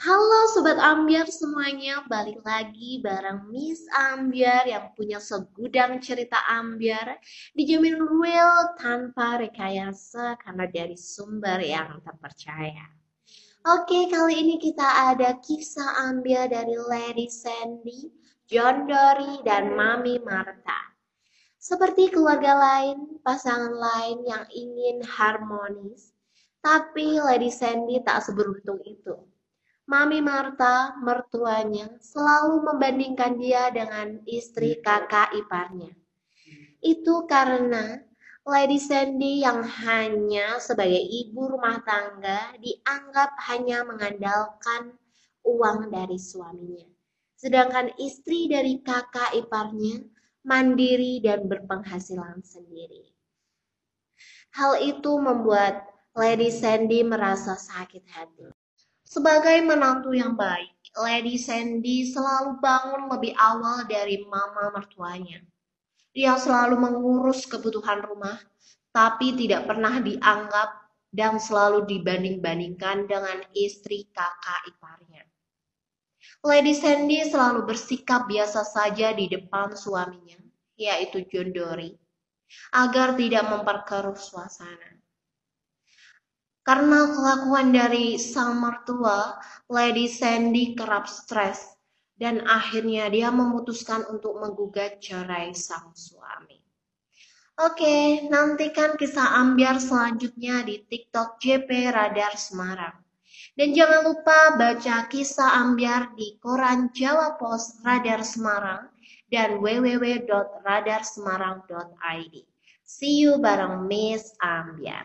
Halo Sobat Ambiar semuanya, balik lagi bareng Miss Ambiar yang punya segudang cerita Ambiar dijamin real tanpa rekayasa karena dari sumber yang terpercaya. Oke, kali ini kita ada kisah Ambiar dari Lady Sandy, John Dory, dan Mami Martha. Seperti keluarga lain, pasangan lain yang ingin harmonis, tapi Lady Sandy tak seberuntung itu. Mami Marta, mertuanya, selalu membandingkan dia dengan istri kakak iparnya. Itu karena Lady Sandy yang hanya sebagai ibu rumah tangga dianggap hanya mengandalkan uang dari suaminya. Sedangkan istri dari kakak iparnya mandiri dan berpenghasilan sendiri. Hal itu membuat Lady Sandy merasa sakit hati. Sebagai menantu yang baik, Lady Sandy selalu bangun lebih awal dari mama mertuanya. Dia selalu mengurus kebutuhan rumah, tapi tidak pernah dianggap dan selalu dibanding-bandingkan dengan istri kakak iparnya. Lady Sandy selalu bersikap biasa saja di depan suaminya, yaitu John Dory, agar tidak memperkeruh suasana. Karena kelakuan dari sang mertua, Lady Sandy kerap stres dan akhirnya dia memutuskan untuk menggugat cerai sang suami. Oke, nantikan kisah ambiar selanjutnya di TikTok JP Radar Semarang. Dan jangan lupa baca kisah ambiar di koran Jawa Pos Radar Semarang dan www.radarsemarang.id. See you bareng Miss Ambiar.